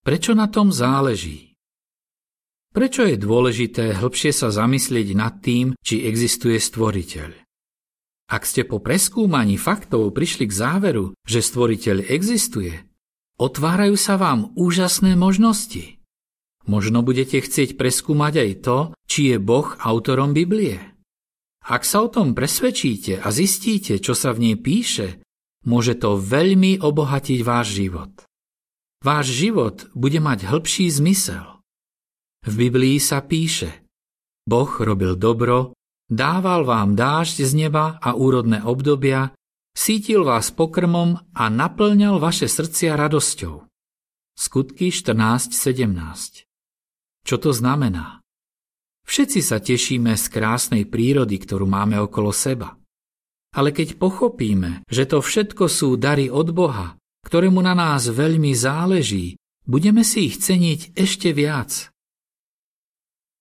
Prečo na tom záleží? Prečo je dôležité hĺbšie sa zamyslieť nad tým, či existuje stvoriteľ? Ak ste po preskúmaní faktov prišli k záveru, že stvoriteľ existuje, otvárajú sa vám úžasné možnosti. Možno budete chcieť preskúmať aj to, či je Boh autorom Biblie. Ak sa o tom presvedčíte a zistíte, čo sa v nej píše, môže to veľmi obohatiť váš život. Váš život bude mať hĺbší zmysel. V Biblii sa píše Boh robil dobro, dával vám dážď z neba a úrodné obdobia, sítil vás pokrmom a naplňal vaše srdcia radosťou. Skutky 14.17 čo to znamená? Všetci sa tešíme z krásnej prírody, ktorú máme okolo seba. Ale keď pochopíme, že to všetko sú dary od Boha, ktorému na nás veľmi záleží, budeme si ich ceniť ešte viac.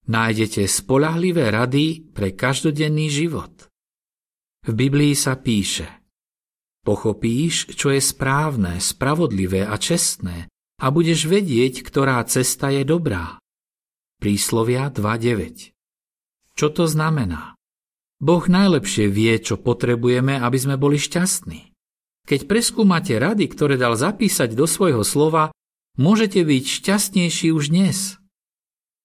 Nájdete spolahlivé rady pre každodenný život. V Biblii sa píše Pochopíš, čo je správne, spravodlivé a čestné a budeš vedieť, ktorá cesta je dobrá. Príslovia 2.9 Čo to znamená? Boh najlepšie vie, čo potrebujeme, aby sme boli šťastní. Keď preskúmate rady, ktoré dal zapísať do svojho slova, môžete byť šťastnejší už dnes.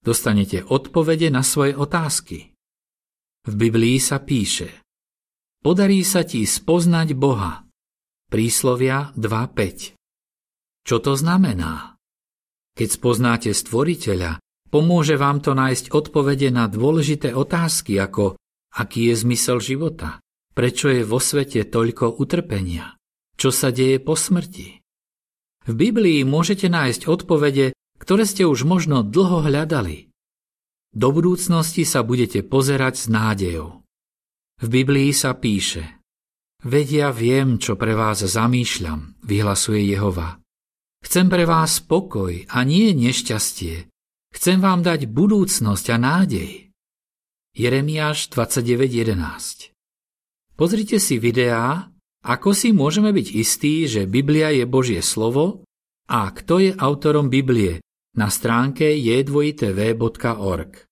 Dostanete odpovede na svoje otázky. V Biblii sa píše Podarí sa ti spoznať Boha. Príslovia 2.5 Čo to znamená? Keď spoznáte stvoriteľa, Pomôže vám to nájsť odpovede na dôležité otázky ako aký je zmysel života, prečo je vo svete toľko utrpenia, čo sa deje po smrti. V Biblii môžete nájsť odpovede, ktoré ste už možno dlho hľadali. Do budúcnosti sa budete pozerať s nádejou. V Biblii sa píše Vedia viem, čo pre vás zamýšľam, vyhlasuje Jehova. Chcem pre vás pokoj a nie nešťastie, Chcem vám dať budúcnosť a nádej. Jeremiáš 29.11 Pozrite si videá, ako si môžeme byť istí, že Biblia je Božie slovo a kto je autorom Biblie na stránke j2tv.org.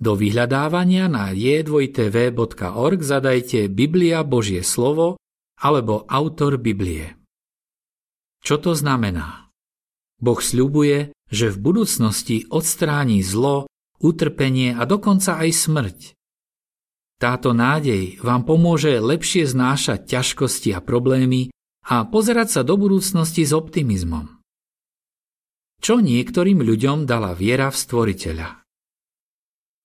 Do vyhľadávania na j2tv.org zadajte Biblia Božie slovo alebo autor Biblie. Čo to znamená? Boh sľubuje, že v budúcnosti odstráni zlo, utrpenie a dokonca aj smrť. Táto nádej vám pomôže lepšie znášať ťažkosti a problémy a pozerať sa do budúcnosti s optimizmom. Čo niektorým ľuďom dala viera v stvoriteľa?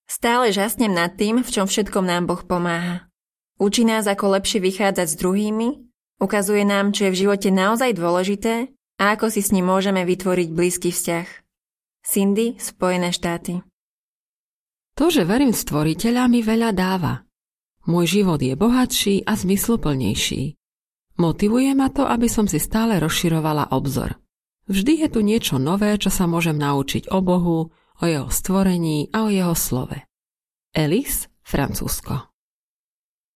Stále žasnem nad tým, v čom všetkom nám Boh pomáha. Učí nás, ako lepšie vychádzať s druhými, ukazuje nám, čo je v živote naozaj dôležité a ako si s ním môžeme vytvoriť blízky vzťah. Cindy, Spojené štáty. To, že verím v stvoriteľa, mi veľa dáva. Môj život je bohatší a zmysluplnejší. Motivuje ma to, aby som si stále rozširovala obzor. Vždy je tu niečo nové, čo sa môžem naučiť o Bohu, o jeho stvorení a o jeho slove. Elis, Francúzsko.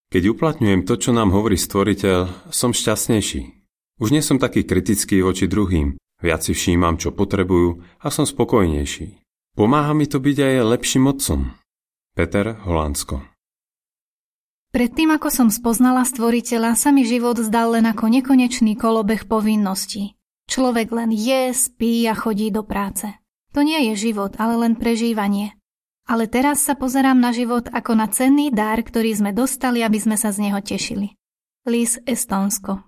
Keď uplatňujem to, čo nám hovorí stvoriteľ, som šťastnejší. Už nie som taký kritický voči druhým, viac si všímam, čo potrebujú a som spokojnejší. Pomáha mi to byť aj lepším otcom. Peter Holandsko Predtým, ako som spoznala stvoriteľa, sa mi život zdal len ako nekonečný kolobeh povinností. Človek len je, spí a chodí do práce. To nie je život, ale len prežívanie. Ale teraz sa pozerám na život ako na cenný dar, ktorý sme dostali, aby sme sa z neho tešili. Lis Estonsko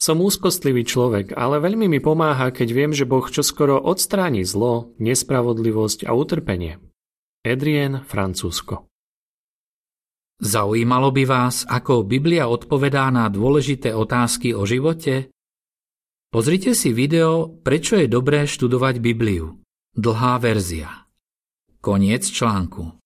som úzkostlivý človek, ale veľmi mi pomáha, keď viem, že Boh čoskoro odstráni zlo, nespravodlivosť a utrpenie. Adrien, Francúzsko Zaujímalo by vás, ako Biblia odpovedá na dôležité otázky o živote? Pozrite si video Prečo je dobré študovať Bibliu. Dlhá verzia. Koniec článku.